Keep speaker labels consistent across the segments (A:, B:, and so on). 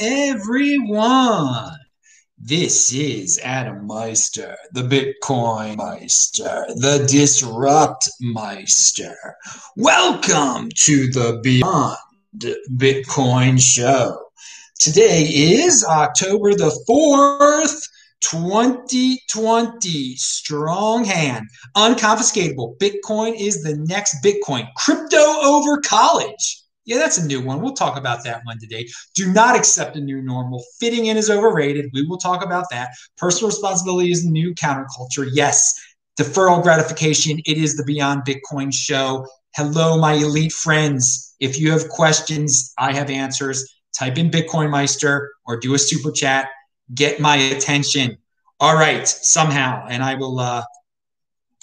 A: everyone. This is Adam Meister, the Bitcoin Meister, the Disrupt Meister. Welcome to the Beyond Bitcoin Show. Today is October the 4th, 2020. Strong hand. Unconfiscatable. Bitcoin is the next Bitcoin. Crypto over college. Yeah, that's a new one. We'll talk about that one today. Do not accept a new normal. Fitting in is overrated. We will talk about that. Personal responsibility is the new counterculture. Yes. Deferral gratification. It is the Beyond Bitcoin show. Hello, my elite friends. If you have questions, I have answers. Type in Bitcoin Meister or do a super chat. Get my attention. All right, somehow, and I will. Uh,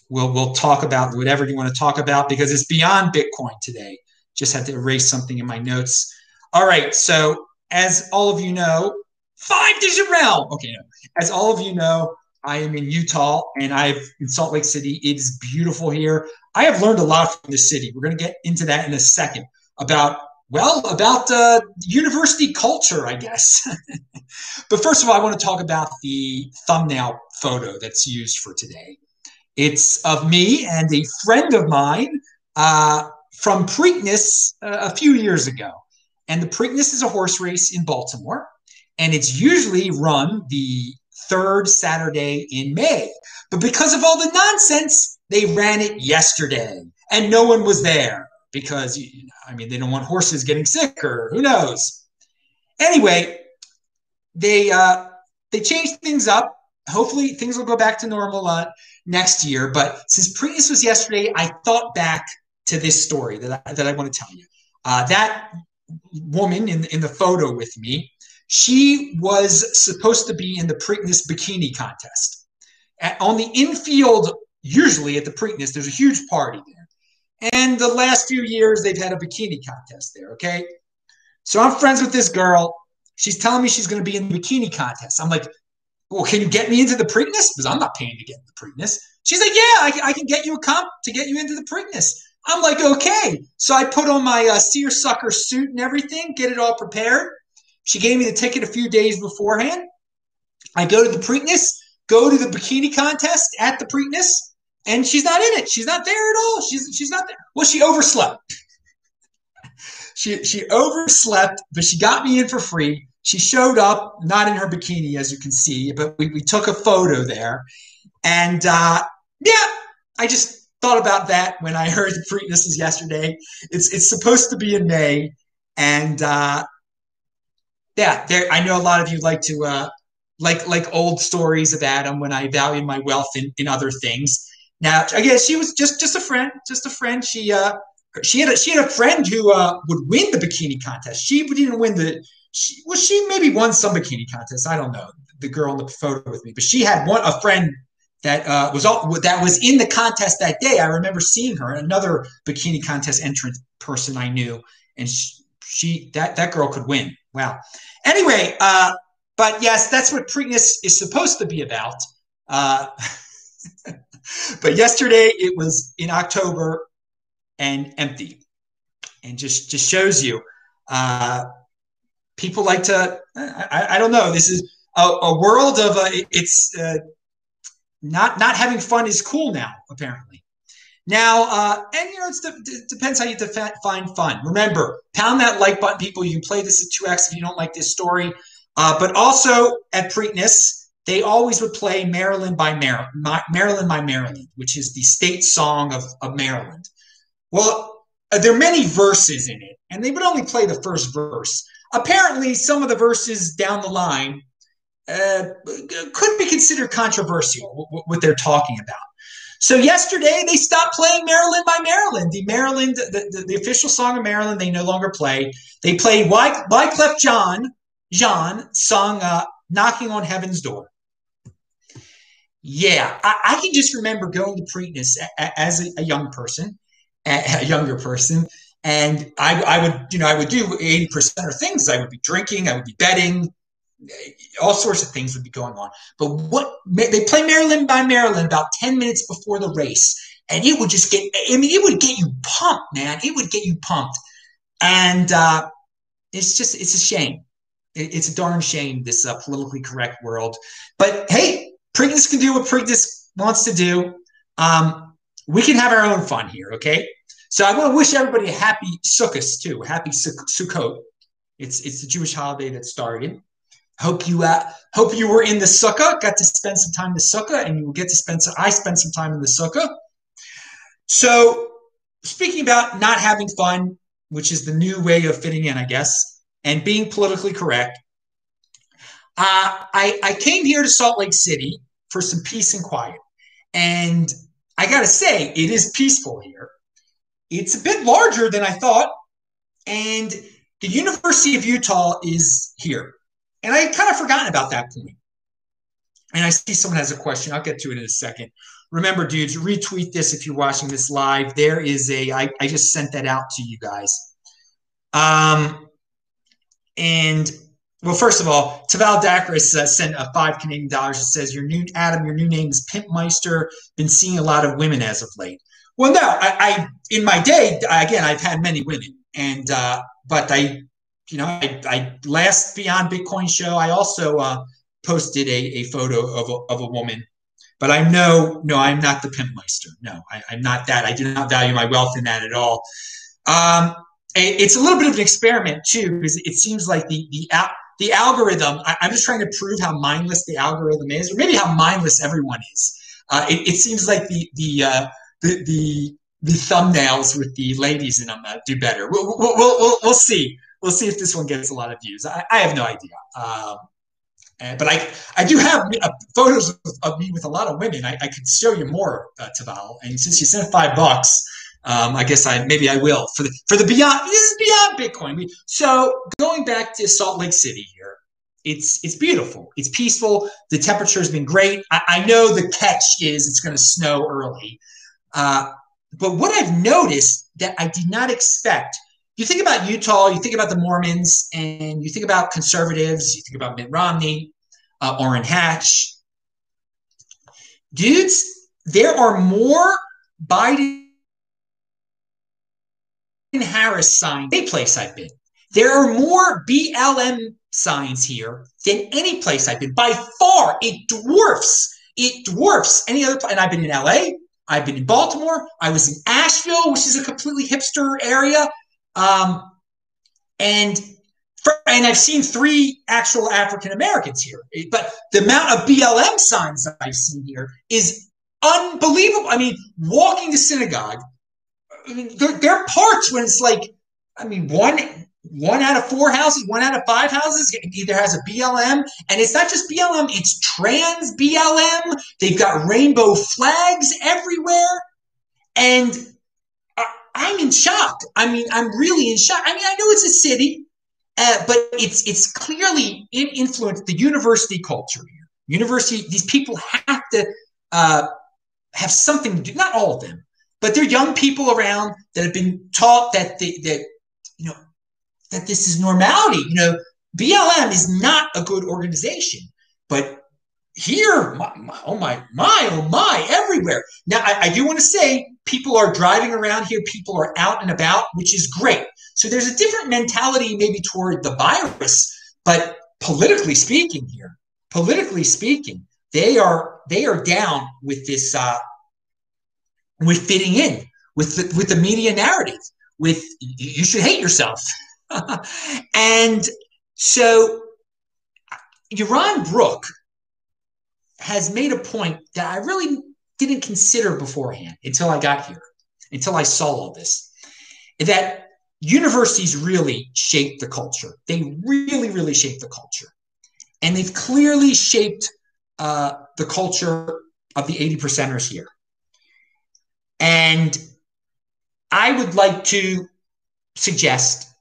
A: we'll we'll talk about whatever you want to talk about because it's beyond Bitcoin today. Just had to erase something in my notes. All right. So, as all of you know, five digit realm. Okay. As all of you know, I am in Utah and I've in Salt Lake City. It is beautiful here. I have learned a lot from the city. We're going to get into that in a second about, well, about uh, university culture, I guess. but first of all, I want to talk about the thumbnail photo that's used for today. It's of me and a friend of mine. Uh, from Preakness uh, a few years ago. And the Preakness is a horse race in Baltimore, and it's usually run the third Saturday in May. But because of all the nonsense, they ran it yesterday, and no one was there because, you know, I mean, they don't want horses getting sick or who knows. Anyway, they uh, they changed things up. Hopefully, things will go back to normal uh, next year. But since Preakness was yesterday, I thought back to this story that I, that I want to tell you. Uh, that woman in, in the photo with me, she was supposed to be in the Preakness bikini contest. At, on the infield, usually at the Preakness, there's a huge party there. And the last few years, they've had a bikini contest there, okay? So I'm friends with this girl. She's telling me she's going to be in the bikini contest. I'm like, well, can you get me into the Preakness? Because I'm not paying to get in the Preakness. She's like, yeah, I, I, can get you a comp to get you into the Preakness. I'm like, okay. So I put on my uh, seersucker suit and everything, get it all prepared. She gave me the ticket a few days beforehand. I go to the Preakness, go to the bikini contest at the Preakness, and she's not in it. She's not there at all. She's she's not there. Well, she overslept. she she overslept, but she got me in for free. She showed up, not in her bikini, as you can see, but we, we took a photo there. And uh, yeah, I just thought about that when I heard the Preakness is yesterday. It's it's supposed to be in May, and uh, yeah, there. I know a lot of you like to uh, like like old stories of Adam when I value my wealth in, in other things. Now, again, she was just just a friend, just a friend. She uh, she had a, she had a friend who uh, would win the bikini contest. She didn't win the. She, well, she maybe won some bikini contest. I don't know the girl in the photo with me, but she had one a friend that uh, was all that was in the contest that day. I remember seeing her, another bikini contest entrant person I knew, and she, she that that girl could win. Wow. Anyway, uh, but yes, that's what Preakness is supposed to be about. Uh, but yesterday it was in October and empty, and just just shows you uh, people like to. I, I, don't know. This is a, a world of uh, it's uh, not not having fun is cool now, apparently. Now, uh, and you know, it depends how you define fun. Remember, pound that like button, people. You can play this at 2x if you don't like this story. Uh, but also at Preakness, they always would play Maryland My Maryland, Maryland My Maryland, which is the state song of, of Maryland. Well, uh, there are many verses in it, and they would only play the first verse. Apparently, some of the verses down the line uh, could be considered controversial, what they're talking about. So yesterday they stopped playing Maryland My Maryland. The Maryland, the, the, the official song of Maryland, they no longer play. They played Wyclef Jean, John song uh, "Knocking on Heaven's Door." Yeah, I, I, can just remember going to Preakness as a, a young person, a, younger person, and I, I would, you know, I would do eighty percent of things. I would be drinking, I would be betting, all sorts of things would be going on. But what they play Maryland My Maryland about 10 minutes before the race, and it would just get, I mean, it would get you pumped, man. It would get you pumped. And uh, it's just, it's a shame. it, it's a darn shame this uh, politically correct world. But hey, Preakness can do what Preakness wants to do. Um, we can have our own fun here, okay? So I want to wish everybody a happy Sukkot too. Happy Sukkot. It's it's the Jewish holiday that started. Hope you hope you were in the sukkah, got to spend some time in the sukkah, and you will get to spend some. I spent some time in the sukkah. So speaking about not having fun, which is the new way of fitting in, I guess, and being politically correct. Uh, I, I came here to Salt Lake City for some peace and quiet. And I got to say, it is peaceful here. It's a bit larger than I thought. And the University of Utah is here. And I had kind of forgotten about that point. And I see someone has a question. I'll get to it in a second. Remember, dudes, retweet this if you're watching this live. There is a, I, I just sent that out to you guys. Um, and well, first of all, Taval Dacris uh, sent a five Canadian dollars. It says, "Your new Adam, your new name is Pimp Meister. Been seeing a lot of women as of late." Well, no, I, I in my day, again, I've had many women, and uh, but I, you know, I, I last Beyond Bitcoin show, I also uh, posted a, a photo of a, of a woman. But I know, no, no, I'm not the pimp meister. No, I, am not that. I do not value my wealth in that at all. Um, it's a little bit of an experiment too, because it seems like the the the algorithm. I, am just trying to prove how mindless the algorithm is, or maybe how mindless everyone is. Uh, it, it, seems like the the, uh, the the the thumbnails with the ladies in them uh, do better. We'll, we'll, we'll, we'll, see. We'll see if this one gets a lot of views. I, I have no idea. Um, and, but I, I do have uh, photos of, of, me with a lot of women. I, I could show you more, uh. And since you sent five bucks, um, I guess I maybe I will for the for the beyond. This is beyond Bitcoin. So going back to Salt Lake City here, it's it's beautiful. It's peaceful. The temperature has been great. I, I know the catch is it's going to snow early, uh, but what I've noticed that I did not expect. You think about Utah, you think about the Mormons, and you think about conservatives. You think about Mitt Romney, uh, Orrin Hatch. Dudes, there are more Biden Harris signs any place I've been. There are more BLM signs here than any place I've been. By far, it dwarfs it dwarfs any other. And I've been in LA. I've been in Baltimore. I was in Asheville, which is a completely hipster area. Um, and and I've seen three actual African Americans here. But the amount of BLM signs that I've seen here is unbelievable. I mean, walking to synagogue, there, there are parts when it's like, I mean, one one out of four houses, one out of five houses either has a BLM, and it's not just BLM; it's trans BLM. They've got rainbow flags everywhere, and I'm in shock. I mean, I'm really in shock. I mean, I know it's a city, uh, but it's it's clearly influenced the university culture here. University, these people have to uh, have something to do. Not all of them, but there are young people around that have been taught that they, that you know that this is normality. You know, BLM is not a good organization, but here, my, my, oh my, my, oh my, everywhere. Now, I, I do want to say people are driving around here, people are out and about, which is great. So there's a different mentality maybe toward the virus, but politically speaking, here, politically speaking, they are they are down with this uh, with fitting in with the, with the media narrative with you should hate yourself and so Yaron Brook has made a point that I really didn't consider beforehand until I got here, until I saw all this, that universities really shape the culture. They really, really shape the culture. And they've clearly shaped uh, the culture of the 80 percenters here. And I would like to suggest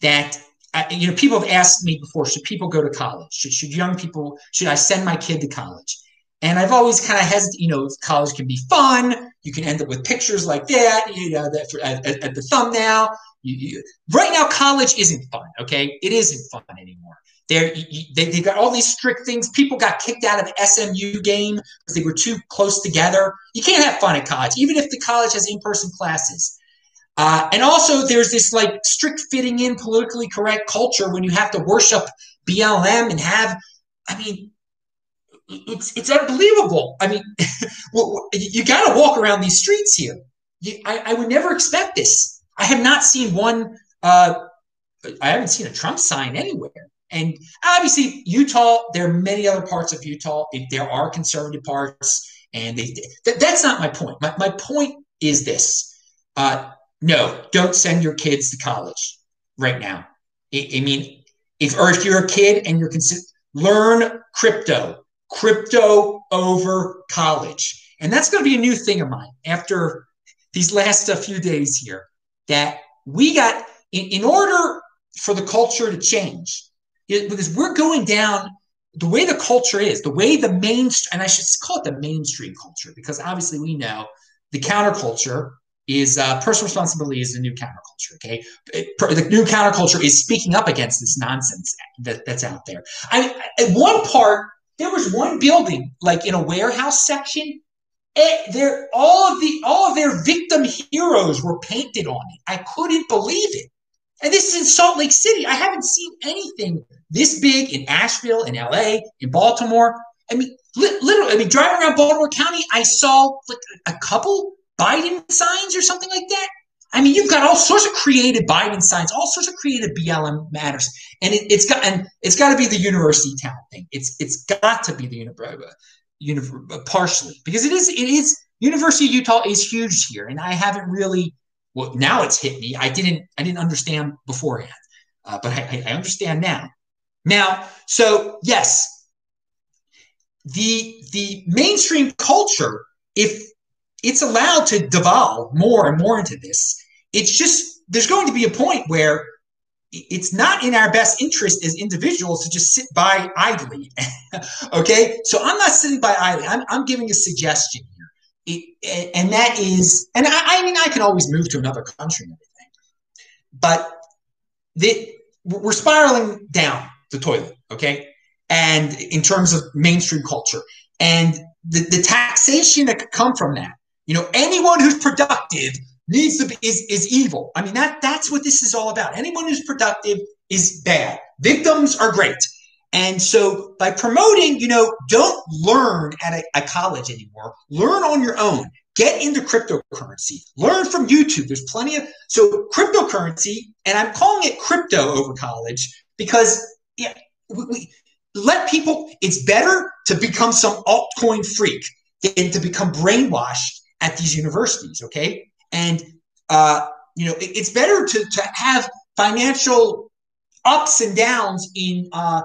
A: that uh, you know people have asked me before should people go to college should, should young people should i send my kid to college and i've always kind of hesitated you know college can be fun you can end up with pictures like that you know that for, at, at, the thumbnail you, you, right now college isn't fun okay it isn't fun anymore they're, they, they got all these strict things. People got kicked out of SMU game because they were too close together. You can't have fun at college, even if the college has in-person classes. Uh, and also, there's this like strict fitting in, politically correct culture when you have to worship BLM and have, I mean, it's it's unbelievable. I mean, you got to walk around these streets here. You, I, I, would never expect this. I have not seen one. Uh, I haven't seen a Trump sign anywhere. And obviously, Utah. There are many other parts of Utah. There are conservative parts, and they, th- that's not my point. My, my point is this: uh, no, don't send your kids to college right now. I, I mean, if or if you're a kid and you're consider learn crypto, crypto over college, and that's going to be a new thing of mine after these last uh, few days here. That we got in, in order for the culture to change, it, because we're going down the way the culture is, the way the main, and I should call it the mainstream culture, because obviously we know the counterculture is uh, personal responsibility is the new counterculture. Okay, it, per, the new counterculture is speaking up against this nonsense that, that's out there. I at one part there was one building like in a warehouse section. It, there, all of the all of their victim heroes were painted on it. I couldn't believe it. And this is in Salt Lake City. I haven't seen anything this big in Asheville, in LA, in Baltimore. I mean, li- literally, I mean, driving around Baltimore County, I saw like a couple Biden signs or something like that. I mean, you've got all sorts of creative Biden signs, all sorts of creative BLM matters, and it, has got and it's got to be the university town thing. It's it's got to be the university, uh, partially because it is it is University of Utah is huge here, and I haven't really well now it's hit me. I didn't I didn't understand beforehand, uh, but I, I understand now. Now, so yes, the the mainstream culture, if it's allowed to devolve more and more into this. It's just there's going to be a point where it's not in our best interest as individuals to just sit by idly. okay, so I'm not sitting by idly. I'm, I'm giving a suggestion here, it, and that is, and I, I, mean, I can always move to another country and everything, but the, we're spiraling down the toilet. Okay, and in terms of mainstream culture and the, the taxation that could come from that you know, anyone who's productive needs to be is, is evil. I mean, that that's what this is all about. Anyone who's productive is bad. Victims are great. And so by promoting, you know, don't learn at a, a college anymore. Learn on your own. Get into cryptocurrency. Learn from YouTube. There's plenty of so cryptocurrency, and I'm calling it crypto over college because yeah, we, we let people. It's better to become some altcoin freak than to become brainwashed at these universities. Okay, and uh, you know it, it's better to to have financial ups and downs in uh,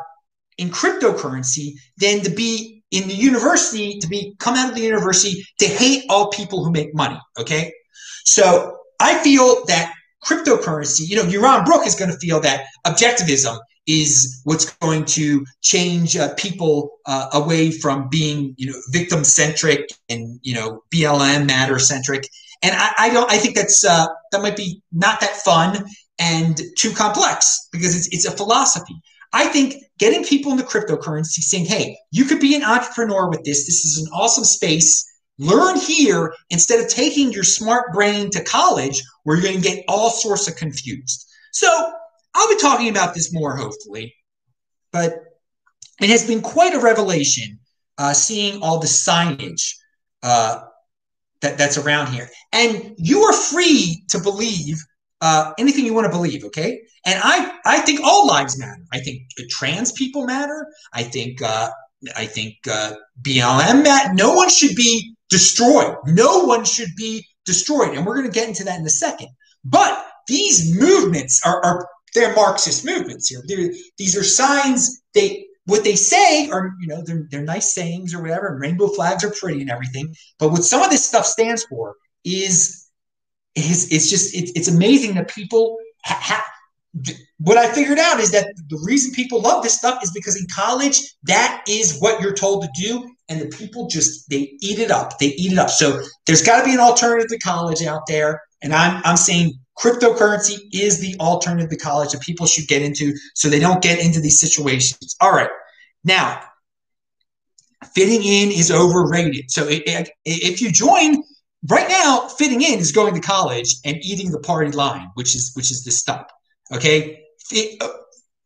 A: in cryptocurrency than to be in the university to be come out of the university to hate all people who make money. Okay, so I feel that cryptocurrency, you know, Yaron Brook is going to feel that objectivism is what's going to change uh, people uh, away from being, you know, victim centric and you know BLM matter centric. And I, I, don't. I think that's uh, that might be not that fun and too complex because it's it's a philosophy. I think getting people into cryptocurrency, saying, "Hey, you could be an entrepreneur with this. This is an awesome space." Learn here instead of taking your smart brain to college where you're going to get all sorts of confused. So I'll be talking about this more, hopefully, but it has been quite a revelation uh, seeing all the signage uh, that, that's around here. And you are free to believe uh, anything you want to believe, okay? And I, I think all lives matter. I think trans people matter. I think, uh, I think uh, BLM matter. No one should be destroyed. No one should be destroyed. And we're going to get into that in a second. But these movements are, are they're Marxist movements here. They're, these are signs. They what they say are you know they're, they're nice sayings or whatever. And rainbow flags are pretty and everything. But what some of this stuff stands for is is it's just it, it's amazing that people ha, what I figured out is that the reason people love this stuff is because in college, that is what you're told to do. And the people just, they eat it up. They eat it up. So there's got to be an alternative to college out there. And I'm, I'm saying cryptocurrency is the alternative to college that people should get into so they don't get into these situations. All right. Now, fitting in is overrated. So it, it, if you join right now, fitting in is going to college and eating the party line, which is which is the stop. Okay, it, uh,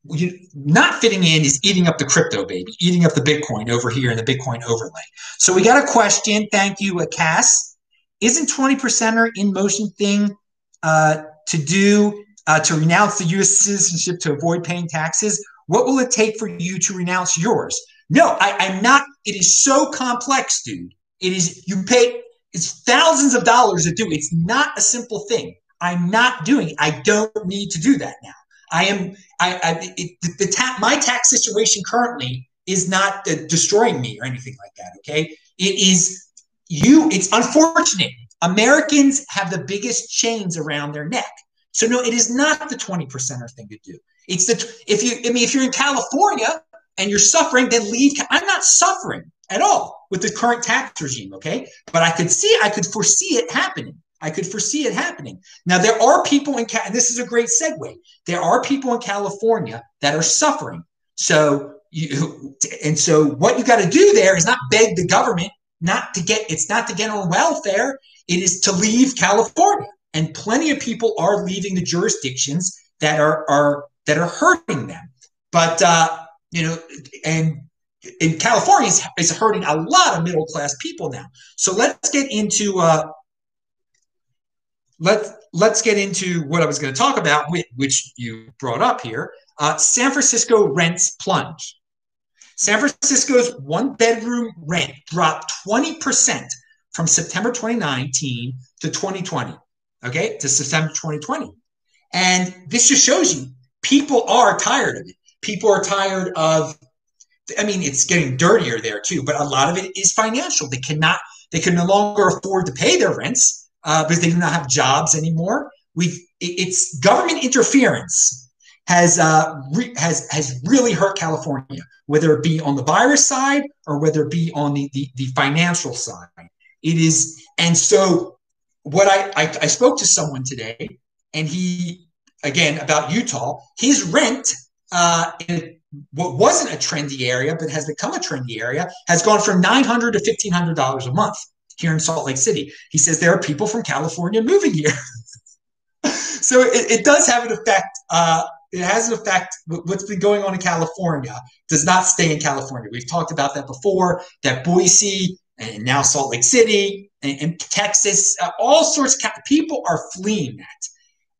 A: you, not fitting in is eating up the crypto baby, eating up the Bitcoin over here in the Bitcoin overlay. So we got a question. Thank you, Cass. Isn't 20 percenter in motion thing uh, to do uh, to renounce the U.S. citizenship to avoid paying taxes? What will it take for you to renounce yours? No, I, I'm not. It is so complex, dude. It is you pay it's thousands of dollars to do. It's not a simple thing. I'm not doing it. I don't need to do that now. I am. I. I it, the, the ta- my tax situation currently is not uh, destroying me or anything like that. Okay. It is you. It's unfortunate. Americans have the biggest chains around their neck. So no, it is not the twenty percenter thing to do. It's the if you. I mean, if you're in California and you're suffering, then leave. I'm not suffering at all with the current tax regime. Okay. But I could see, I could foresee it happening. I could foresee it happening. Now, there are people in, and this is a great segue. There are people in California that are suffering. So, you, and so what you got to do there is not beg the government not to get, it's not to get on welfare. It is to leave California. And plenty of people are leaving the jurisdictions that are, are, that are hurting them. But, uh, you know, and in California is, is hurting a lot of middle class people now. So let's get into uh, let's let's get into what I was going to talk about, which you brought up here. Uh, San Francisco rents plunge. San Francisco's one bedroom rent dropped 20% from September 2019 to 2020. Okay, to September 2020. And this just shows you people are tired of it. People are tired of I mean, it's getting dirtier there too, but a lot of it is financial. They cannot, they can no longer afford to pay their rents uh, because they do not have jobs anymore. We've, it's government interference has uh, re, has has really hurt California, whether it be on the virus side or whether it be on the the, the financial side. It is, and so what I, I I spoke to someone today, and he again about Utah, his rent uh, in what wasn't a trendy area but has become a trendy area has gone from $900 to $1,500 a month here in Salt Lake City. He says there are people from California moving here. so it, it, does have an effect. Uh, it has an effect. What's been going on in California does not stay in California. We've talked about that before, that Boise and now Salt Lake City and, and Texas, uh, all sorts of people are fleeing that.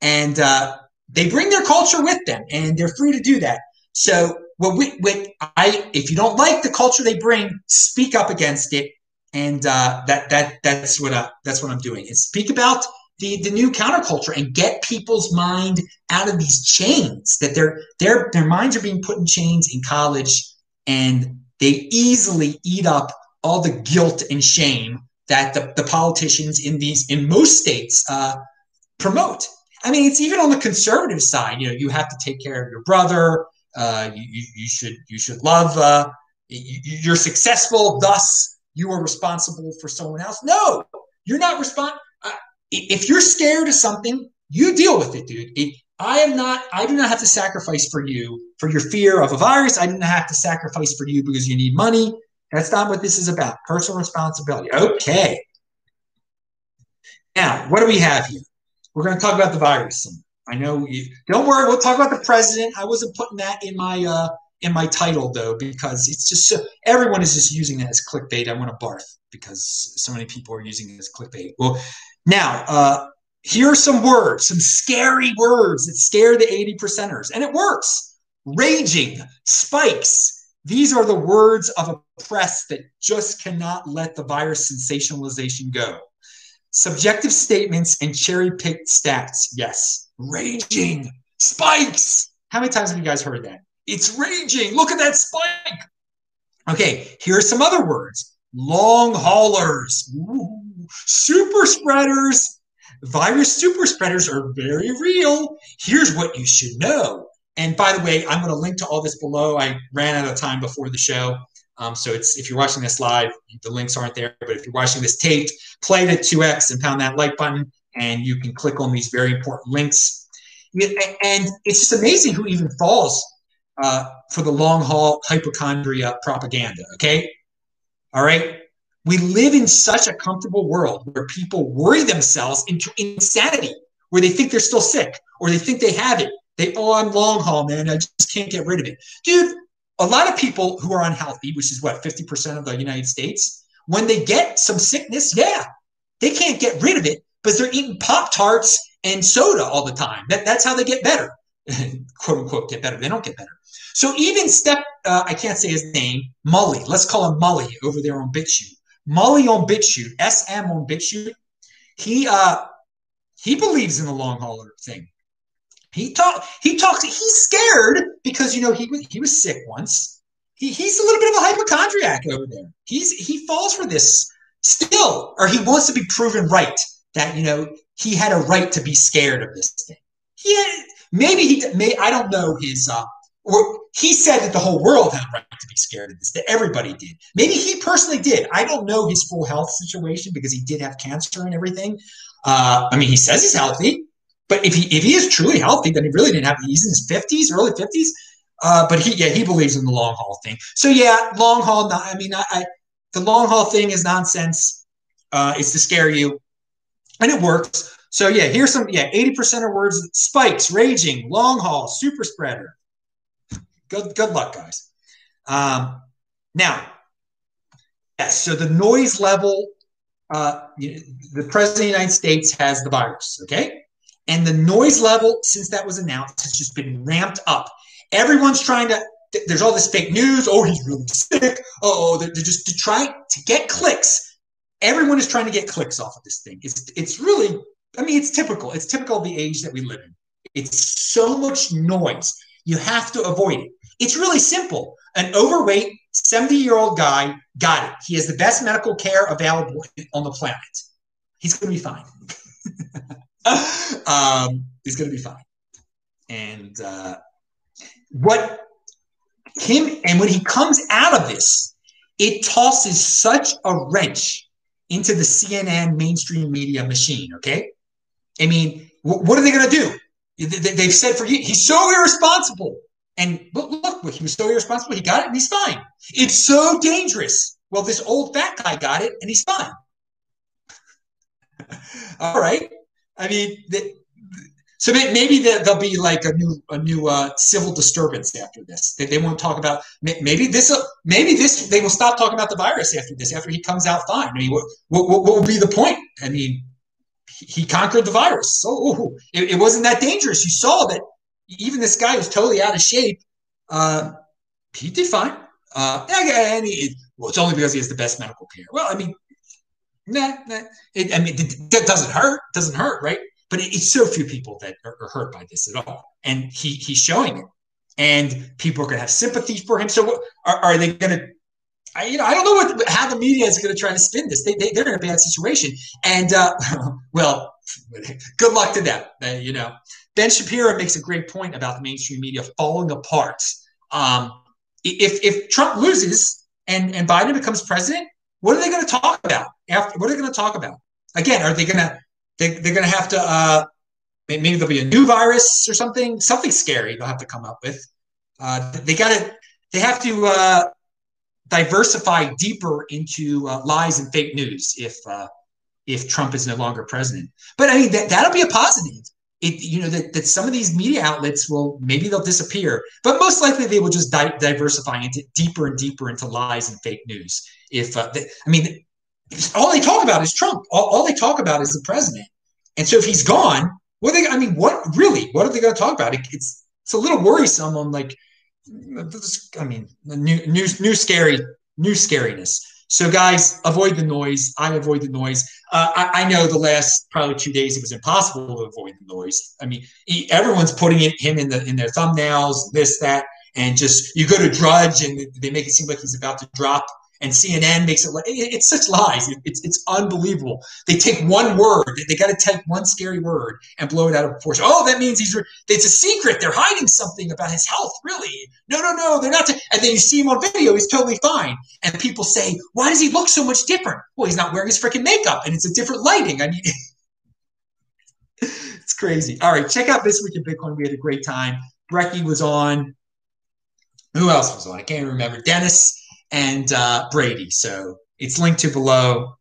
A: And uh, they bring their culture with them and they're free to do that. So what we, what I, if you don't like the culture they bring, speak up against it, and uh, that that that's what I, that's what I'm doing. Is speak about the the new counterculture and get people's mind out of these chains that their their their minds are being put in chains in college, and they easily eat up all the guilt and shame that the, the politicians in these in most states uh, promote. I mean, it's even on the conservative side. You know, you have to take care of your brother uh, you, you, should you should love. Uh, you, are successful, thus you are responsible for someone else. No, you're not responsible. If you're scared of something, you deal with it, dude. It, I am not. I do not have to sacrifice for you for your fear of a virus. I do not have to sacrifice for you because you need money. That's not what this is about. Personal responsibility. Okay. Now, what do we have here? We're going to talk about the virus. I know you. Don't worry, we'll talk about the president. I wasn't putting that in my uh, in my title though because it's just so, everyone is just using it as clickbait. I want to barf because so many people are using it as clickbait. Well, now uh, here are some words, some scary words that scare the eighty percenters, and it works. Raging, spikes. These are the words of a press that just cannot let the virus sensationalization go. Subjective statements and cherry picked stats. Yes, raging spikes. How many times have you guys heard that? It's raging. Look at that spike. Okay, here are some other words long haulers, Ooh, super spreaders. Virus super spreaders are very real. Here's what you should know. And by the way, I'm going to link to all this below. I ran out of time before the show. Um, so it's if you're watching this live, the links aren't there. But if you're watching this taped, play at 2x and pound that like button and you can click on these very important links. And it's just amazing who even falls uh, for the long haul hypochondria propaganda. Okay. All right. We live in such a comfortable world where people worry themselves into insanity, where they think they're still sick or they think they have it. They, oh, I'm long haul, man. I just can't get rid of it. Dude, a lot of people who are unhealthy, which is what, 50% of the United States, when they get some sickness, yeah, they can't get rid of it, but they're eating Pop Tarts and soda all the time. That, that's how they get better, quote unquote, get better. They don't get better. So even Step, uh, I can't say his name, Mully, let's call him Mully over there on BitChute. Mully on BitChute, SM on BitChute, he uh he believes in the long hauler thing. He talk he talks he's scared because you know he he was sick once. He, he's a little bit of a hypochondriac over there. He's he falls for this still, or he wants to be proven right that you know he had a right to be scared of this thing. Yeah, maybe he may I don't know his uh or he said that the whole world had a right to be scared of this, that everybody did. Maybe he personally did. I don't know his full health situation because he did have cancer and everything. Uh, I mean, he says he's healthy, but if he if he is truly healthy, then he really didn't have. He's in his fifties, early fifties. Uh, but he yeah he believes in the long haul thing. So yeah, long haul. I mean, I, I the long haul thing is nonsense. Uh, it's to scare you, and it works. So yeah, here's some yeah eighty percent of words spikes, raging, long haul, super spreader. Good, good luck, guys. Um, now, yes, so the noise level, uh, the president of the United States has the virus, okay? And the noise level, since that was announced, has just been ramped up. Everyone's trying to, there's all this fake news. Oh, he's really sick. Oh, they're just to try to get clicks. Everyone is trying to get clicks off of this thing. It's, it's really, I mean, it's typical. It's typical of the age that we live in. It's so much noise. You have to avoid it. It's really simple. An overweight 70 year old guy got it. He has the best medical care available on the planet. He's going to be fine. um, he's going to be fine. And uh, what him, and when he comes out of this, it tosses such a wrench into the CNN mainstream media machine. Okay. I mean, what are they going to do? They've said for you, he's so irresponsible. And look, look, he was so irresponsible. He got it and he's fine. It's so dangerous. Well, this old fat guy got it and he's fine. All right. I mean, so maybe there'll be like a new a new uh, civil disturbance after this. They, they won't talk about maybe this. Uh, maybe this they will stop talking about the virus after this. After he comes out fine. I mean, what what, what will be the point? I mean, he conquered the virus. So it, it wasn't that dangerous. You saw that even this guy who's totally out of shape, uh, he did fine. Uh, and he, well, it's only because he has the best medical care. Well, I mean, nah, nah it, I mean, that doesn't hurt. Doesn't hurt, right? But it, it's so few people that are, are, hurt by this at all, and he he's showing it, and people are going to have sympathy for him. So, are, are they going to? I, you know, I don't know what how the media is going to try to spin this. They, they they're in a bad situation, and uh, well, good luck to them. Uh, you know, Ben Shapiro makes a great point about the mainstream media falling apart. Um, if, if Trump loses and, and Biden becomes president, what are they going to talk about? After what are they going to talk about? Again, are they going to they, they're going to have to uh, maybe there'll be a new virus or something something scary they'll have to come up with. Uh, they got to they have to uh, diversify deeper into uh, lies and fake news if uh, if Trump is no longer president. But I mean that that'll be a positive. It, you know that, that some of these media outlets will maybe they'll disappear but most likely they will just di- diversify into deeper and deeper into lies and fake news if uh, they, i mean all they talk about is trump. All, all, they talk about is the president. And so if he's gone what they i mean what really what are they going to talk about? It, it's it's a little worrisome on like i mean new new new scary new scariness so, guys, avoid the noise. I avoid the noise. Uh, I, I, know the last probably two days it was impossible to avoid the noise. I mean, he, everyone's putting it, him in the in their thumbnails, this, that, and just you go to Drudge and they make it seem like he's about to drop and CNN makes it like it's such lies. It's it's unbelievable. They take one word, they got to take one scary word and blow it out of proportion. Oh, that means he's it's a secret. They're hiding something about his health. Really? No, no, no. They're not. T-. And then you see him on video. He's totally fine. And people say, why does he look so much different? Well, he's not wearing his freaking makeup, and it's a different lighting. I mean. it's crazy. All right, check out this week in Bitcoin. We had a great time. Brecky was on. Who else was on? I can't remember. Dennis and uh, Brady. So It's linked to below.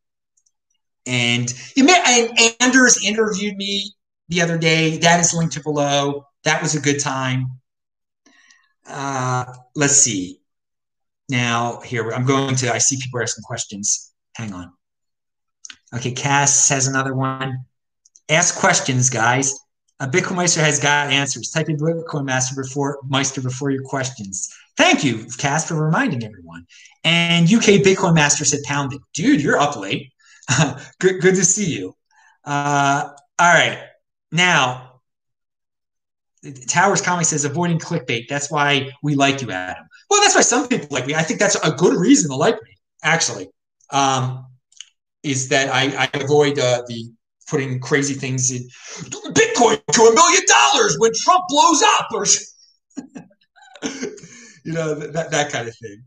A: And, and Anders interviewed me the other day. That is linked to below. That was a good time. Uh, let's see. Now, here, I'm going to, I see people asking questions. Hang on. Okay, Cass has another one. Ask questions, guys. A Bitcoin Meister has got answers. Type in Bitcoin Master before Meister before your questions. Thank you, Cass, for reminding everyone. And UK Bitcoin Master said pounded. Dude, you're up late. good, good to see you. Uh, all right. Now, Towers Comic says avoiding clickbait. That's why we like you, Adam. Well, that's why some people like me. I think that's a good reason to like me, actually. Um, is that I, I avoid uh, the putting crazy things in Bitcoin to a million dollars when Trump blows up, or you know that that kind of thing.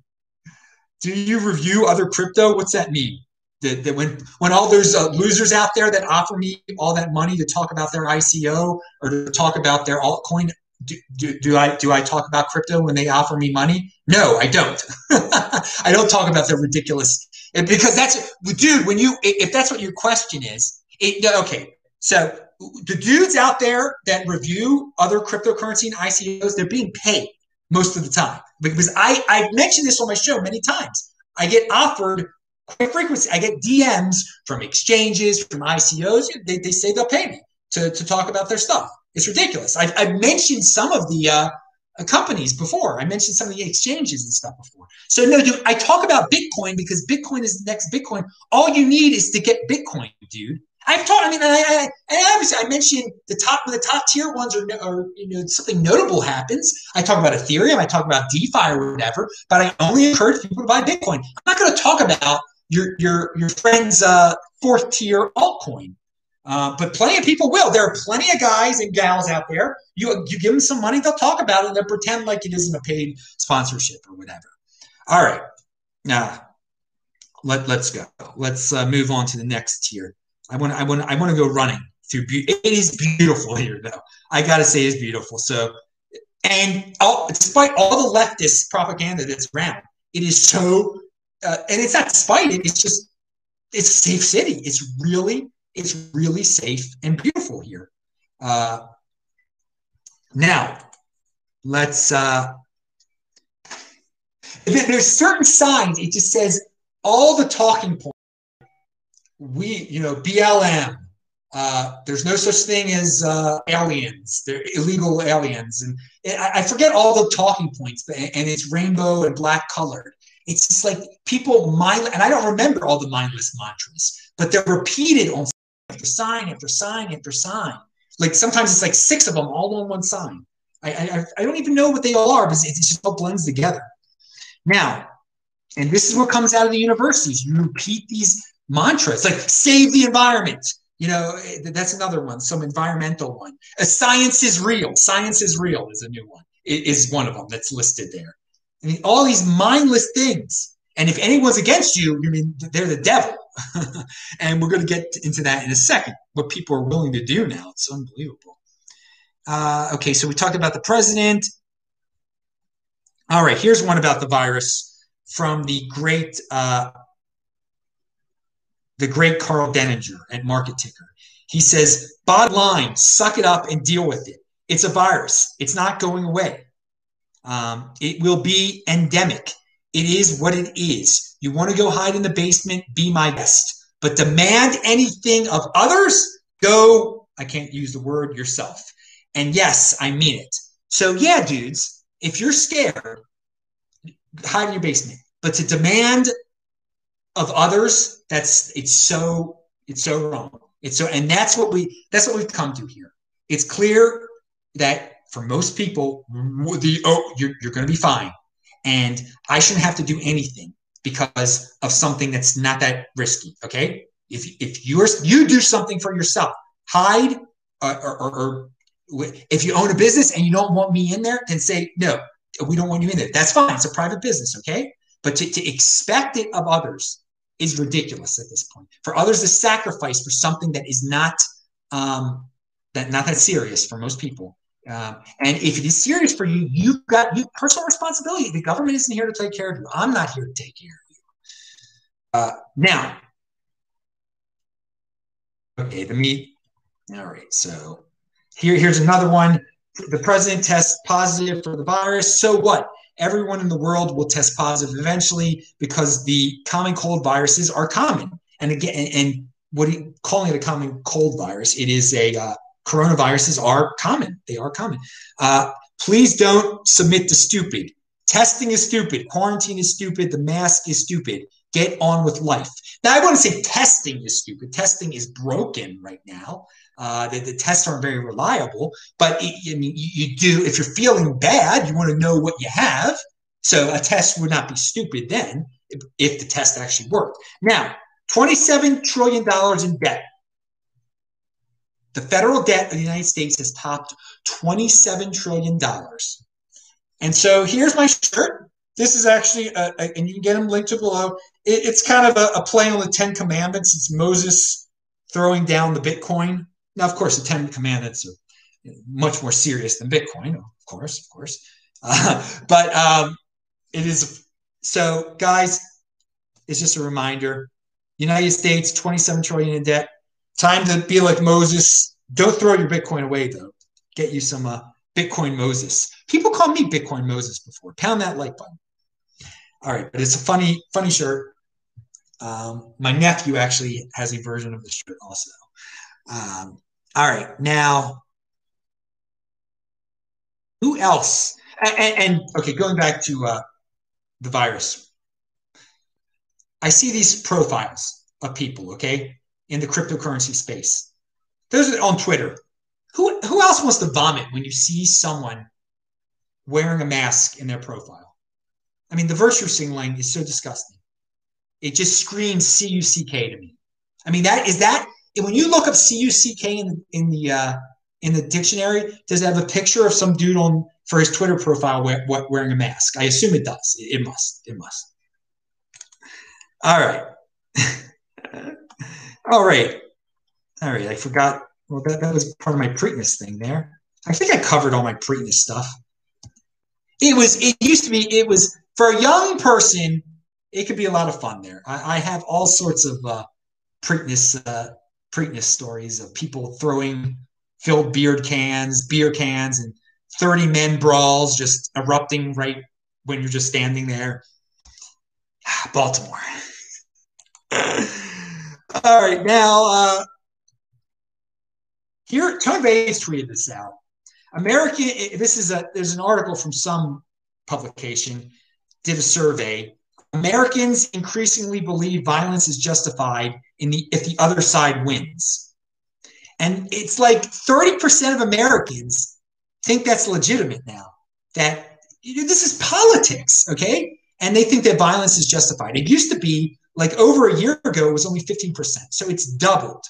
A: Do you review other crypto? What's that mean? That, that when when all those uh, losers out there that offer me all that money to talk about their ICO or to talk about their altcoin, do, do, do I do I talk about crypto when they offer me money? No, I don't. I don't talk about their ridiculous because that's dude. When you if that's what your question is, it, okay. So the dudes out there that review other cryptocurrency and ICOs, they're being paid most of the time because I I mentioned this on my show many times. I get offered quite frequently. I get DMs from exchanges, from ICOs. They, they say they'll pay me to, to talk about their stuff. It's ridiculous. I've, I've mentioned some of the uh, companies before. I mentioned some of the exchanges and stuff before. So no, dude, I talk about Bitcoin because Bitcoin is the next Bitcoin. All you need is to get Bitcoin, dude. I've talked. I mean, I, I, I obviously I mentioned the top the top tier ones are, are you know something notable happens. I talk about Ethereum. I talk about DeFi or whatever. But I only encourage people to buy Bitcoin. I'm not going to talk about your your your friend's uh, fourth tier altcoin. Uh, but plenty of people will. There are plenty of guys and gals out there. You you give them some money, they'll talk about it and they'll pretend like it isn't a paid sponsorship or whatever. All right, now let let's go. Let's uh, move on to the next tier. I want I want I want to go running through. Be- it is beautiful here, though. I got to say, it's beautiful. So, and all, despite all the leftist propaganda that's around, it is so. Uh, and it's not despite it. It's just it's a safe city. It's really it's really safe and beautiful here. Uh, now, let's. Uh, there's certain signs. It just says all the talking points. We, you know, BLM. Uh, there's no such thing as uh, aliens. They're illegal aliens, and I, forget all the talking points. And it's rainbow and black colored. It's just like people mind, and I don't remember all the mindless mantras, but they're repeated on after sign after sign after sign. Like sometimes it's like six of them all on one sign. I, I, I don't even know what they all are, but it just all blends together. Now, and this is what comes out of the universities. You repeat these mantras like save the environment. You know, that's another one, some environmental one. A science is real. Science is real is a new one. It is one of them that's listed there. I mean, all these mindless things. And if anyone's against you, you mean they're the devil. and we're going to get into that in a second. What people are willing to do now, it's unbelievable. Uh, okay, so we talked about the president. All right, here's one about the virus from the great uh, the great Karl Denninger at Market Ticker. He says, bottom line, suck it up and deal with it. It's a virus. It's not going away. Um, it will be endemic. It is what it is. You want to go hide in the basement, be my guest. But demand anything of others, go, I can't use the word, yourself. And yes, I mean it. So, yeah, dudes, if you're scared, hide in your basement. But to demand of others, that's it's so it's so wrong. It's so and that's what we that's what we've come to here. It's clear that for most people, the oh, you're, you're going to be fine and I shouldn't have to do anything because of something that's not that risky. Okay, if if you're you do something for yourself, hide uh, or, or, or if you own a business and you don't want me in there, then say no, we don't want you in there. That's fine. It's a private business. Okay, but to, to expect it of others is ridiculous at this point. For others to sacrifice for something that is not um, that not that serious for most people um, and if it is serious for you, you've got you personal responsibility. The government isn't here to take care of you. I'm not here to take care of you. Uh, now, okay, the meat. All right, so here, here's another one. The president tests positive for the virus. So what? Everyone in the world will test positive eventually because the common cold viruses are common. And again, and, what you, calling it a common cold virus, it is a uh, coronaviruses are common. They are common. Uh, please don't submit to stupid. Testing is stupid. Quarantine is stupid. The mask is stupid. Get on with life. Now, I want to say testing is stupid. Testing is broken right now. Uh, the, the, tests aren't very reliable, but it, I mean, you, you do, if you're feeling bad, you want to know what you have. So a test would not be stupid then if, if the test actually worked. Now, $27 trillion in debt. The federal debt of the United States has topped $27 trillion. And so here's my shirt. This is actually, a, a, and you can get them linked to below. It, it's kind of a, a play on the Ten Commandments. It's Moses throwing down the Bitcoin. Now, of course, the Ten Commandments are much more serious than Bitcoin, of course, of course. Uh, but um, it is so, guys. It's just a reminder. United States, 27 trillion in debt. Time to be like Moses. Don't throw your Bitcoin away, though. Get you some uh, Bitcoin Moses. People call me Bitcoin Moses before. Pound that like button. All right, but it's a funny, funny shirt. Um, my nephew actually has a version of the shirt also. Um, all right, now who else? And, and, okay, going back to uh, the virus, I see these profiles of people. Okay, in the cryptocurrency space. Those are on Twitter. Who who else wants to vomit when you see someone wearing a mask in their profile? I mean, the virtue signaling is so disgusting. It just screams C U C K to me. I mean, that is that when you look up C U C K in in the uh, in the dictionary, does it have a picture of some dude on for his Twitter profile wear, wearing a mask? I assume it does. It, it must. It must. All right. All right. All right. I forgot. Well, that, that was part of my Preakness thing there. I think I covered all my Preakness stuff. It was, it used to be, it was for a young person, it could be a lot of fun there. I, I have all sorts of uh, Preakness, uh, Preakness stories of people throwing filled beard cans, beer cans, and 30 men brawls just erupting right when you're just standing there. Baltimore. All right, now uh, here Tony Bates tweeted this out. American. This is a there's an article from some publication did a survey. Americans increasingly believe violence is justified in the if the other side wins, and it's like thirty percent of Americans think that's legitimate now. That you know, this is politics, okay? And they think that violence is justified. It used to be like over a year ago, it was only 15%. So it's doubled.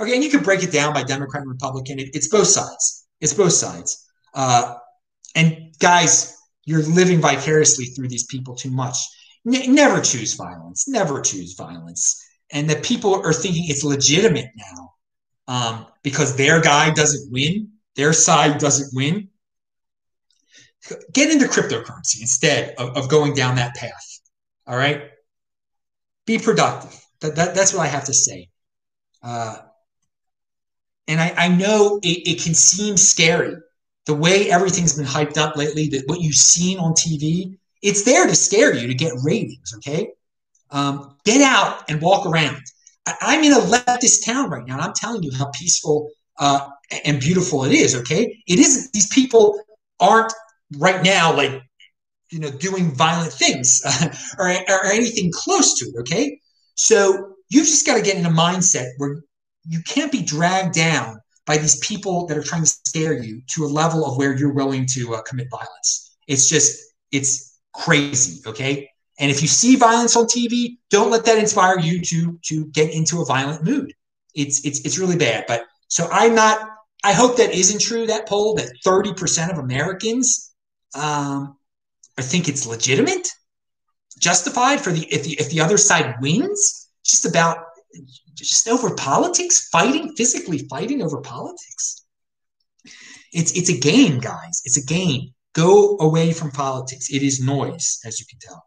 A: Okay, and you can break it down by Democrat and Republican. It, it's both sides. It's both sides. Uh, and guys, you're living vicariously through these people too much. N- never choose violence. Never choose violence. And that people are thinking it's legitimate now um, because their guy doesn't win, their side doesn't win. Get into cryptocurrency instead of, of going down that path. All right be productive. That, that, that's what I have to say. Uh, and I, I know it, it, can seem scary. The way everything's been hyped up lately, that what you've seen on TV, it's there to scare you to get ratings, okay? Um, get out and walk around. I, am in a leftist town right now, and I'm telling you how peaceful uh, and beautiful it is, okay? It isn't, these people aren't right now like you know, doing violent things or, or anything close to it. Okay. So you've just got to get in a mindset where you can't be dragged down by these people that are trying to scare you to a level of where you're willing to uh, commit violence. It's just, it's crazy. Okay. And if you see violence on TV, don't let that inspire you to to get into a violent mood. It's it's it's really bad. But so I'm not. I hope that isn't true. That poll that 30% of Americans um, I think it's legitimate, justified for the if the if the other side wins, just about just over politics, fighting physically fighting over politics. It's it's a game, guys. It's a game. Go away from politics. It is noise, as you can tell.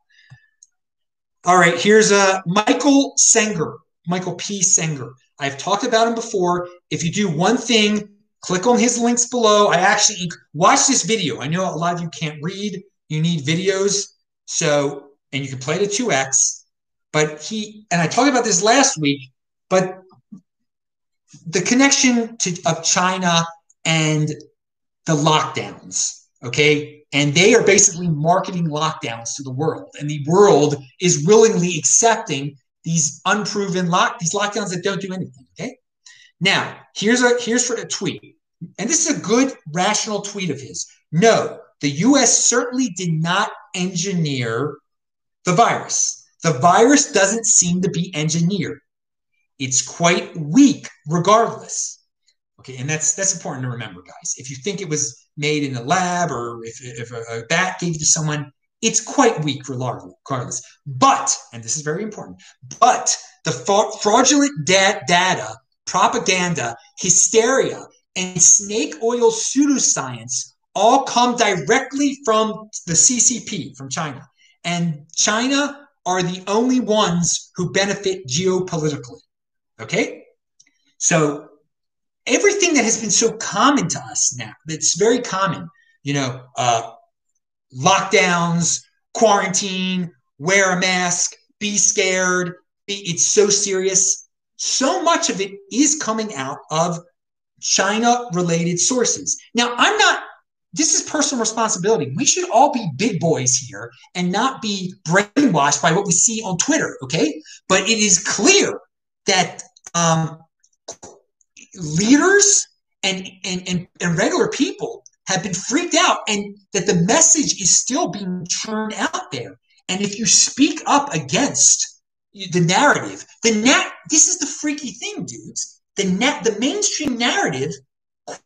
A: All right, here's uh, Michael Senger, Michael P. Senger. I've talked about him before. If you do one thing, click on his links below. I actually watch this video. I know a lot of you can't read. You need videos. So, and you can play to 2x. But he, and I talked about this last week, but the connection to, of China and the lockdowns, okay? And they are basically marketing lockdowns to the world. And the world is willingly accepting these unproven lock these lockdowns that don't do anything. Okay. Now, here's a here's for a tweet. And this is a good rational tweet of his. No, the US certainly did not engineer the virus. The virus doesn't seem to be engineered. It's quite weak regardless. Okay, and that's that's important to remember, guys. If you think it was made in a lab or if, if a, bat gave to someone, it's quite weak regardless. But, and this is very important, but the fraudulent da- data, propaganda, hysteria, and snake oil pseudoscience all come directly from the CCP, from China. And China are the only ones who benefit geopolitically. Okay? So everything that has been so common to us now, that's very common, you know, uh, lockdowns, quarantine, wear a mask, be scared, be, it's so serious. So much of it is coming out of China related sources. Now, I'm not, this is personal responsibility. We should all be big boys here and not be brainwashed by what we see on Twitter, okay? But it is clear that um, leaders and, and, and, and regular people have been freaked out and that the message is still being churned out there. And if you speak up against the narrative, the nat this is the freaky thing, dudes. The net the mainstream narrative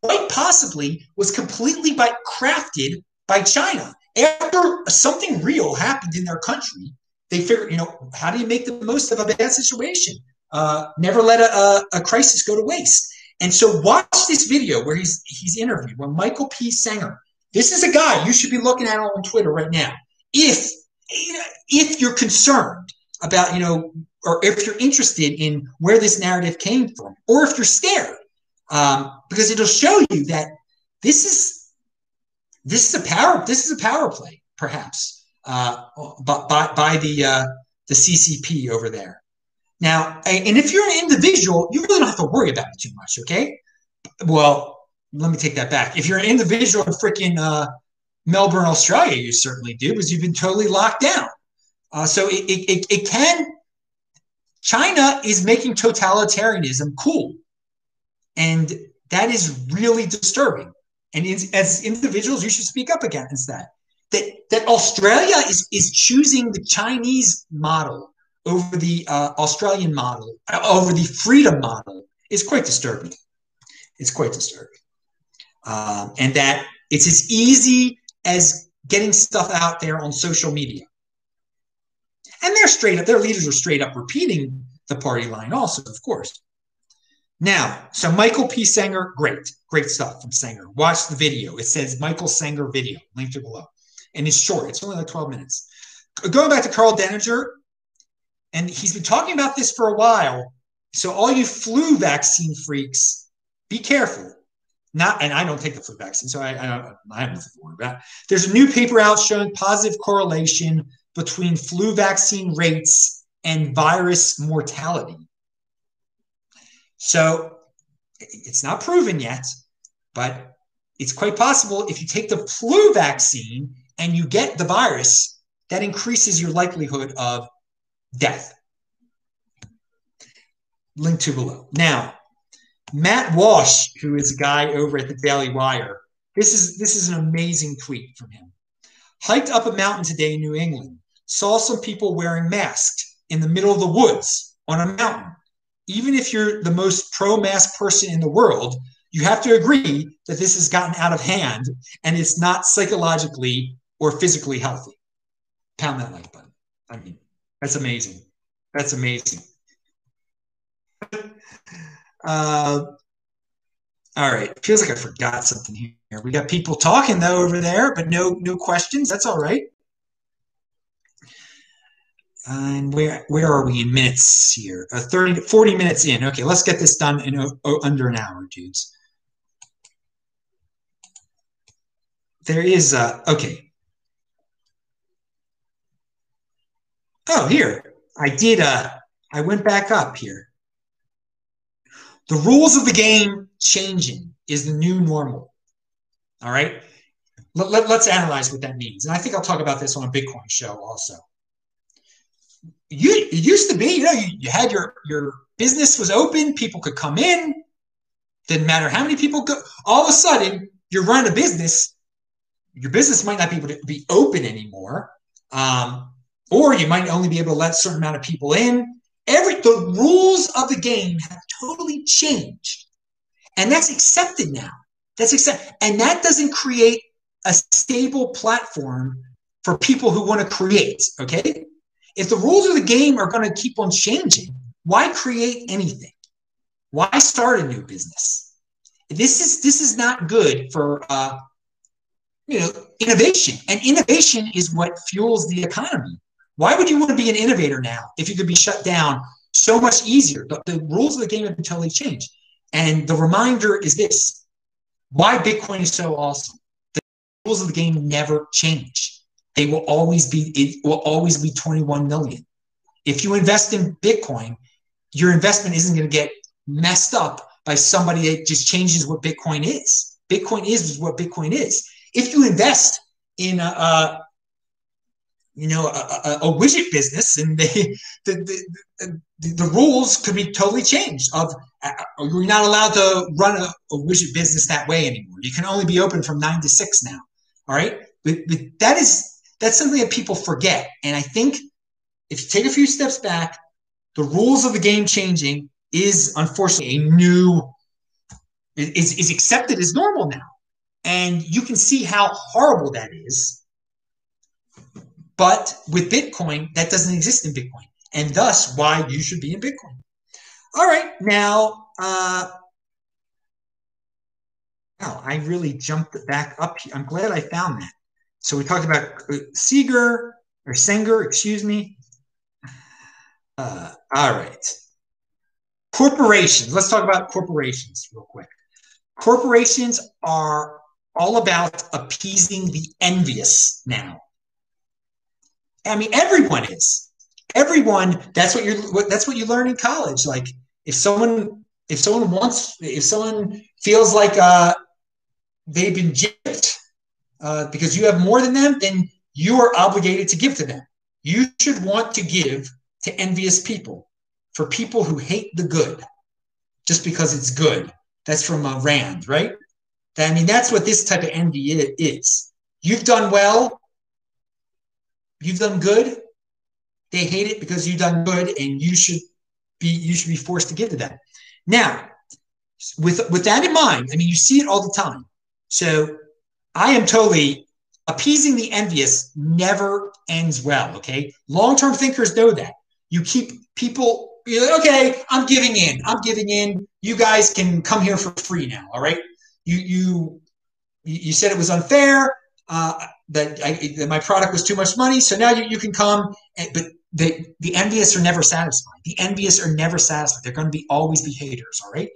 A: quite possibly was completely by crafted by China. After something real happened in their country, they figured, you know, how do you make the most of a bad situation? Uh, never let a, a, a crisis go to waste. And so watch this video where he's he's interviewed when Michael P. Senger. This is a guy you should be looking at on Twitter right now. If if you're concerned about, you know, or if you're interested in where this narrative came from, or if you're scared, um, because it'll show you that this is this is a power this is a power play, perhaps, uh, by, by, by the uh, the CCP over there. Now, and if you're an individual, you really don't have to worry about it too much, okay? Well, let me take that back. If you're an individual in freaking uh, Melbourne, Australia, you certainly do, because you've been totally locked down. Uh, so it, it, it can. China is making totalitarianism cool. And that is really disturbing. And as individuals, you should speak up against that. That, that Australia is, is choosing the Chinese model over the uh, Australian model, uh, over the freedom model, is quite disturbing. It's quite disturbing. Um, and that it's as easy as getting stuff out there on social media. And they're straight up, their leaders are straight up repeating the party line, also, of course. Now, so Michael P. Senger, great, great stuff from Senger. Watch the video. It says Michael Senger video, linked below. And it's short, it's only like 12 minutes. Going back to Karl Denninger, and he's been talking about this for a while. So all you flu vaccine freaks, be careful. Not, and I don't take the flu vaccine, so I, I, I have nothing to worry about. There's a new paper out showing positive correlation between flu vaccine rates and virus mortality. So it's not proven yet, but it's quite possible if you take the flu vaccine and you get the virus, that increases your likelihood of death. Link to below. Now, Matt Walsh, who is a guy over at the Daily Wire, this is this is an amazing tweet from him. Hiked up a mountain today in New England. Saw some people wearing masks in the middle of the woods on a mountain. Even if you're the most pro-mask person in the world, you have to agree that this has gotten out of hand and it's not psychologically or physically healthy. Pound that like button. I mean, that's amazing. That's amazing. Uh, all right. Feels like I forgot something here. We got people talking though over there, but no no questions. That's all right. and where where are we in minutes here? Uh, 30, 40 minutes in. Okay, let's get this done in under an hour, dudes. There is a okay. Oh, here I did. Uh, I went back up here. The rules of the game changing is the new normal. All right. Let, let, let's analyze what that means. And I think I'll talk about this on a Bitcoin show also you it used to be, you know, you, you had your your business was open, people could come in, didn't matter how many people go. All of a sudden, you're running a business. Your business might not be able to be open anymore, um, or you might only be able to let a certain amount of people in. Every the rules of the game have totally changed, and that's accepted now. That's accept, and that doesn't create a stable platform for people who want to create. Okay, if the rules of the game are going to keep on changing, why create anything? Why start a new business? This is this is not good for uh, you know innovation, and innovation is what fuels the economy. Why would you want to be an innovator now if you could be shut down so much easier? The, rules of the game have been totally changed, and the reminder is this: why Bitcoin is so awesome. The rules of the game never change. They will always be it will always be 21 million. If you invest in bitcoin your investment isn't going to get messed up by somebody that just changes what bitcoin is. Bitcoin is what bitcoin is. If you invest in a, a you know a, a, a, widget business and they, the, the, the, the, rules could be totally changed of uh, you're not allowed to run a, a widget business that way anymore you can only be open from nine to six now all right but, but that is that's something that people forget. And I think if you take a few steps back, the rules of the game changing is unfortunately a new is, is accepted as normal now. And you can see how horrible that is. But with Bitcoin, that doesn't exist in Bitcoin. And thus why you should be in Bitcoin. All right, now uh wow, I really jumped back up here. I'm glad I found that. So we talked about uh, Seeger or Sanger, excuse me. Uh, all right. Corporations. Let's talk about corporations real quick. Corporations are all about appeasing the envious now. I mean, everyone is. Everyone. That's what you're. That's what you learn in college. Like, if someone, if someone wants, if someone feels like uh, they've been gypped uh, because you have more than them, then you are obligated to give to them. You should want to give to envious people, for people who hate the good just because it's good. That's from uh, Rand, right? I mean, that's what this type of envy is. You've done well, you've done good. They hate it because you've done good, and you should be you should be forced to give to them. Now, with with that in mind, I mean, you see it all the time. So I am totally appeasing the envious never ends well. Okay. Long term thinkers know that. You keep people, you're like, okay, I'm giving in. I'm giving in. You guys can come here for free now. All right. You, you, you said it was unfair. Uh, that, I, my product was too much money. So now you, you can come. But the, the envious are never satisfied. The envious are never satisfied. They're going to be always be haters. All right.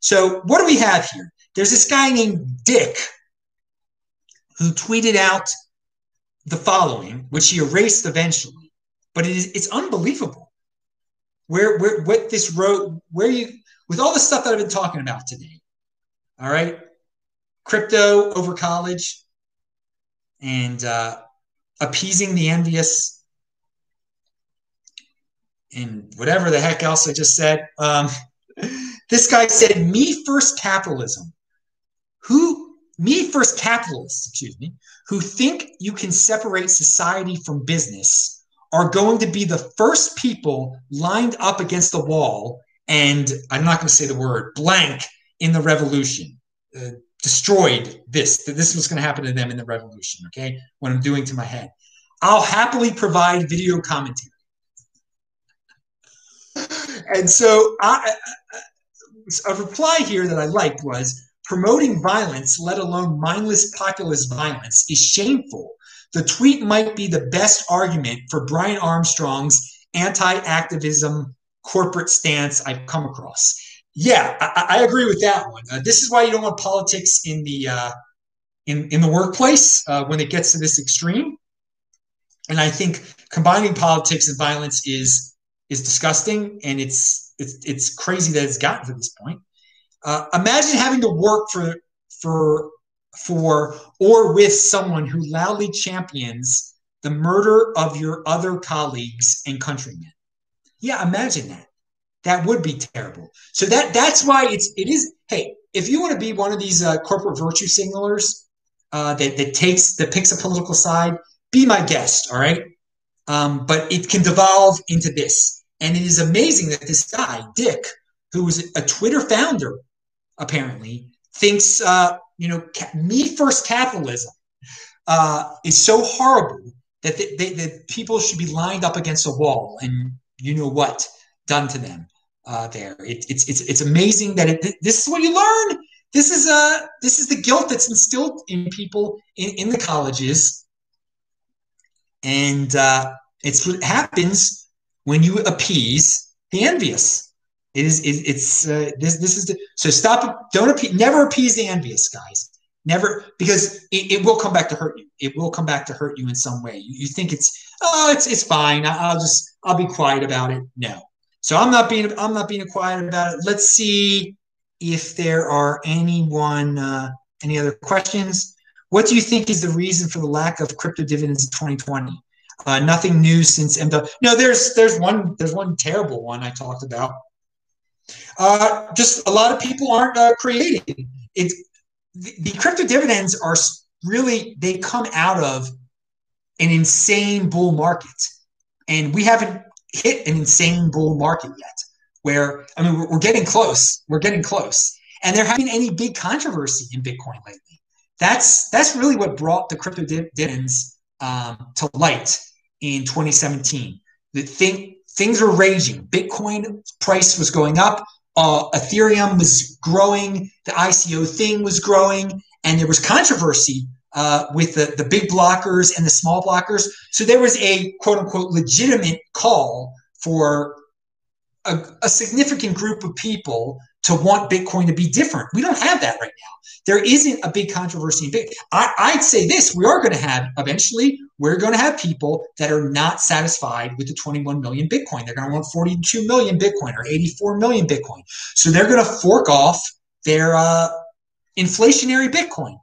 A: So what do we have here? There's this guy named Dick who tweeted out the following, which he erased eventually. But it is it's unbelievable where where what this road where you with all the stuff that I've been talking about today. All right, crypto over college and uh, appeasing the envious and whatever the heck else I just said. Um, this guy said, "Me first capitalism." Who me first capitalists, excuse me, who think you can separate society from business are going to be the first people lined up against the wall and I'm not going to say the word blank in the revolution. Uh, destroyed this that this was going to happen to them in the revolution okay what i'm doing to my head i'll happily provide video commentary and so I, a reply here that i liked was Promoting violence, let alone mindless populist violence, is shameful. The tweet might be the best argument for Brian Armstrong's anti activism corporate stance I've come across. Yeah, I, I agree with that one. Uh, this is why you don't want politics in the uh, in in the workplace uh, when it gets to this extreme. And I think combining politics and violence is is disgusting, and it's it's it's crazy that it's gotten to this point. Uh, imagine having to work for for for or with someone who loudly champions the murder of your other colleagues and countrymen. Yeah, imagine that. That would be terrible. So that that's why it's it is. Hey, if you want to be one of these uh, corporate virtue signalers uh, that that takes that picks a political side, be my guest. All right. Um, but it can devolve into this, and it is amazing that this guy Dick, who was a Twitter founder, apparently thinks uh, you know me first capitalism uh, is so horrible that they, that people should be lined up against a wall and you know what done to them uh, there. It, it's it's it's amazing that it, this is what you learn. This is uh this is the guilt that's instilled in people in, in the colleges, and uh, it's what happens when you appease the envious. It is it, it's uh, this this is the so stop don't appease never appease the envious guys. Never because it, it, will come back to hurt you. It will come back to hurt you in some way. You, you think it's oh it's it's fine. I, will just i'll be quiet about it. No so i'm not being i'm not being quiet about it let's see if there are anyone uh, any other questions what do you think is the reason for the lack of crypto dividends in 2020 uh, nothing new since MW. No, there's there's one there's one terrible one I talked about. Uh, just a lot of people aren't uh, creating. It the, the crypto dividends are really they come out of an insane bull market, and we haven't hit an insane bull market yet. Where I mean, we're, getting close. We're getting close, and there hasn't been any big controversy in Bitcoin lately. That's that's really what brought the crypto dividends um, to light in 2017. The thing things were raging. Bitcoin price was going up uh, Ethereum was growing, the ICO thing was growing, and there was controversy uh, with the, the big blockers and the small blockers. So there was a quote unquote legitimate call for a, a significant group of people to want Bitcoin to be different. We don't have that right now. There isn't a big controversy in Bitcoin. I, would say this: we are going to have eventually. We're going to have people that are not satisfied with the 21 million Bitcoin. They're going to want 42 million Bitcoin or 84 million Bitcoin. So they're going to fork off their uh, inflationary Bitcoin.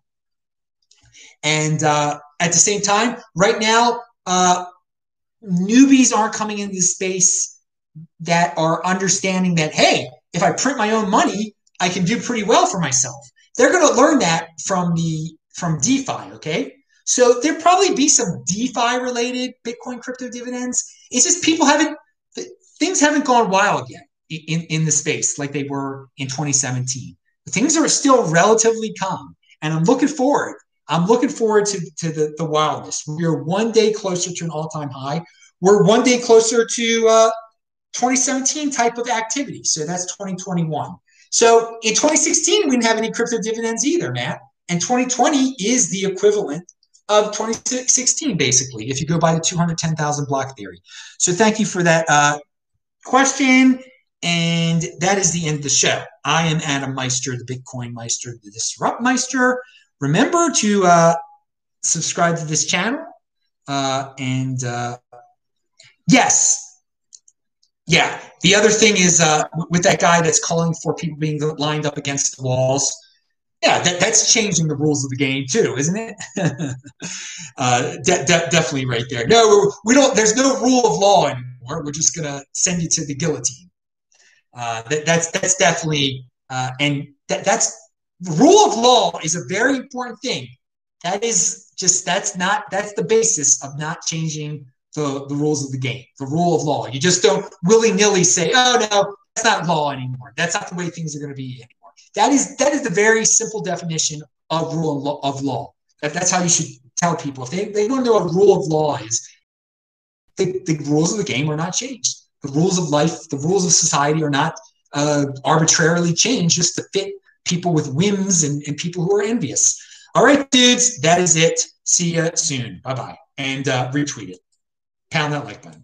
A: And uh, at the same time, right now, uh, newbies aren't coming into the space that are understanding that hey if I print my own money, I can do pretty well for myself. They're going to learn that from the from DeFi, okay? So there'll probably be some DeFi related Bitcoin crypto dividends. It's just people haven't things haven't gone wild yet in, in the space like they were in 2017. Things are still relatively calm. And I'm looking forward. I'm looking forward to, to the, the wildness. We're one day closer to an all-time high. We're one day closer to uh, 2017 type of activity. So that's 2021. So in 2016, we didn't have any crypto dividends either, Matt. And 2020 is the equivalent of 2016, basically, if you go by the 210,000 block theory. So thank you for that uh, question. And that is the end of the show. I am Adam Meister, the Bitcoin Meister, the Disrupt Meister. Remember to uh, subscribe to this channel. Uh, and uh, yes, yeah. The other thing is uh, with that guy that's calling for people being lined up against the walls. Yeah, that, that's changing the rules of the game too, isn't it? uh, de- de- definitely right there. No, we don't. There's no rule of law anymore. We're just gonna send you to the guillotine. Uh, that, that's that's definitely uh, and that, that's rule of law is a very important thing. That is just that's not that's the basis of not changing the, the rules of the game, the rule of law. You just don't willy nilly say, oh, no, that's not law anymore. That's not the way things are going to be anymore. That is, that is the very simple definition of rule of law. of That, that's how you should tell people. If they, they don't know what rule of law is, the, the rules of the game are not changed. The rules of life, the rules of society are not uh, arbitrarily changed just to fit people with whims and, and people who are envious. All right, dudes, that is it. See you soon. Bye bye. And uh, retweet it. Pound that like button.